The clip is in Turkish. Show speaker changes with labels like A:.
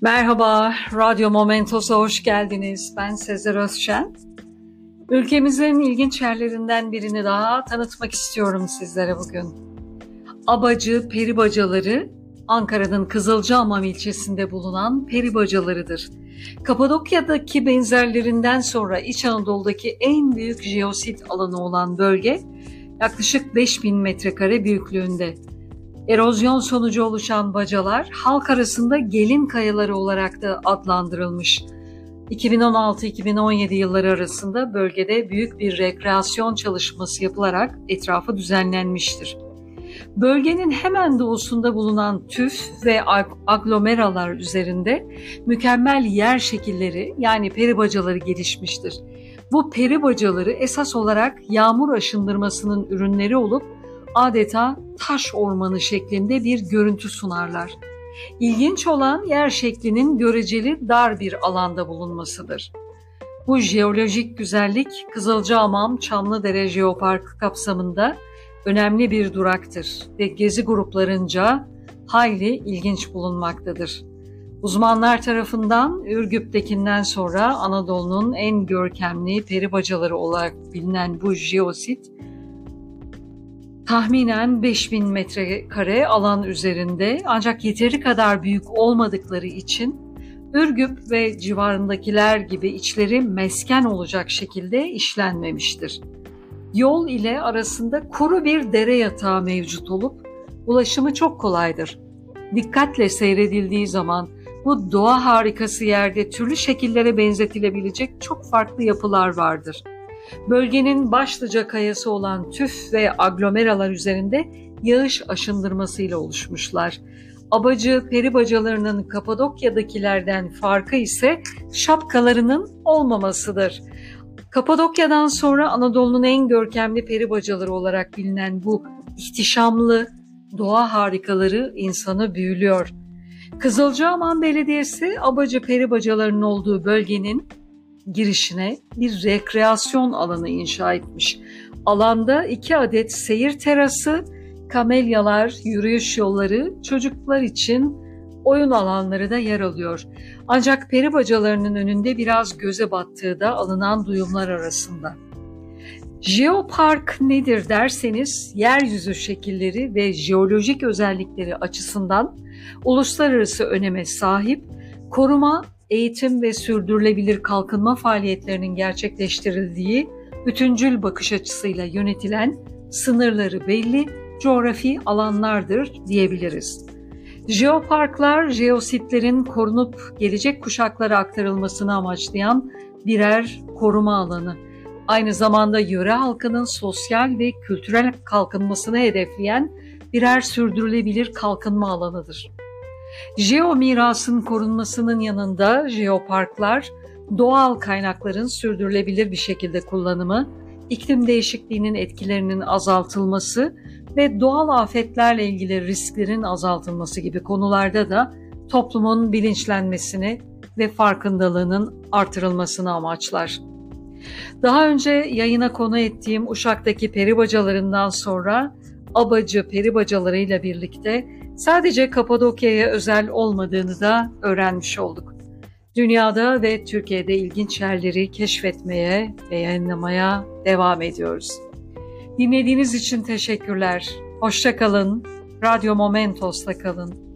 A: Merhaba, Radyo Momentos'a hoş geldiniz. Ben Sezer Özşen. Ülkemizin ilginç yerlerinden birini daha tanıtmak istiyorum sizlere bugün. Abacı Peribacaları, Ankara'nın Kızılcahamam ilçesinde bulunan peribacalarıdır. Kapadokya'daki benzerlerinden sonra İç Anadolu'daki en büyük jeosit alanı olan bölge yaklaşık 5000 metrekare büyüklüğünde. Erozyon sonucu oluşan bacalar halk arasında gelin kayaları olarak da adlandırılmış. 2016-2017 yılları arasında bölgede büyük bir rekreasyon çalışması yapılarak etrafı düzenlenmiştir. Bölgenin hemen doğusunda bulunan tüf ve aglomeralar üzerinde mükemmel yer şekilleri yani peribacaları gelişmiştir. Bu peribacaları esas olarak yağmur aşındırmasının ürünleri olup adeta taş ormanı şeklinde bir görüntü sunarlar. İlginç olan yer şeklinin göreceli dar bir alanda bulunmasıdır. Bu jeolojik güzellik Kızılcahamam Çamlıdere Jeoparkı kapsamında önemli bir duraktır ve gezi gruplarınca hayli ilginç bulunmaktadır. Uzmanlar tarafından Ürgüp'tekinden sonra Anadolu'nun en görkemli peri bacaları olarak bilinen bu jeosit, tahminen 5000 metrekare alan üzerinde ancak yeteri kadar büyük olmadıkları için Ürgüp ve civarındakiler gibi içleri mesken olacak şekilde işlenmemiştir. Yol ile arasında kuru bir dere yatağı mevcut olup ulaşımı çok kolaydır. Dikkatle seyredildiği zaman bu doğa harikası yerde türlü şekillere benzetilebilecek çok farklı yapılar vardır. Bölgenin başlıca kayası olan tüf ve aglomeralar üzerinde yağış aşındırmasıyla oluşmuşlar. Abacı peri bacalarının Kapadokya'dakilerden farkı ise şapkalarının olmamasıdır. Kapadokya'dan sonra Anadolu'nun en görkemli peri bacaları olarak bilinen bu ihtişamlı doğa harikaları insanı büyülüyor. Kızılcahamam Belediyesi Abacı peri bacalarının olduğu bölgenin girişine bir rekreasyon alanı inşa etmiş. Alanda iki adet seyir terası, kamelyalar, yürüyüş yolları, çocuklar için oyun alanları da yer alıyor. Ancak peri bacalarının önünde biraz göze battığı da alınan duyumlar arasında. Jeopark nedir derseniz yeryüzü şekilleri ve jeolojik özellikleri açısından uluslararası öneme sahip koruma, eğitim ve sürdürülebilir kalkınma faaliyetlerinin gerçekleştirildiği bütüncül bakış açısıyla yönetilen sınırları belli coğrafi alanlardır diyebiliriz. Jeoparklar, jeositlerin korunup gelecek kuşaklara aktarılmasını amaçlayan birer koruma alanı. Aynı zamanda yöre halkının sosyal ve kültürel kalkınmasını hedefleyen birer sürdürülebilir kalkınma alanıdır. Jeo mirasın korunmasının yanında jeoparklar, doğal kaynakların sürdürülebilir bir şekilde kullanımı, iklim değişikliğinin etkilerinin azaltılması ve doğal afetlerle ilgili risklerin azaltılması gibi konularda da toplumun bilinçlenmesini ve farkındalığının artırılmasını amaçlar. Daha önce yayına konu ettiğim Uşak'taki peri bacalarından sonra Abacı peri bacalarıyla birlikte sadece Kapadokya'ya özel olmadığını da öğrenmiş olduk. Dünyada ve Türkiye'de ilginç yerleri keşfetmeye ve yayınlamaya devam ediyoruz. Dinlediğiniz için teşekkürler. Hoşçakalın. Radyo Momentos'ta kalın.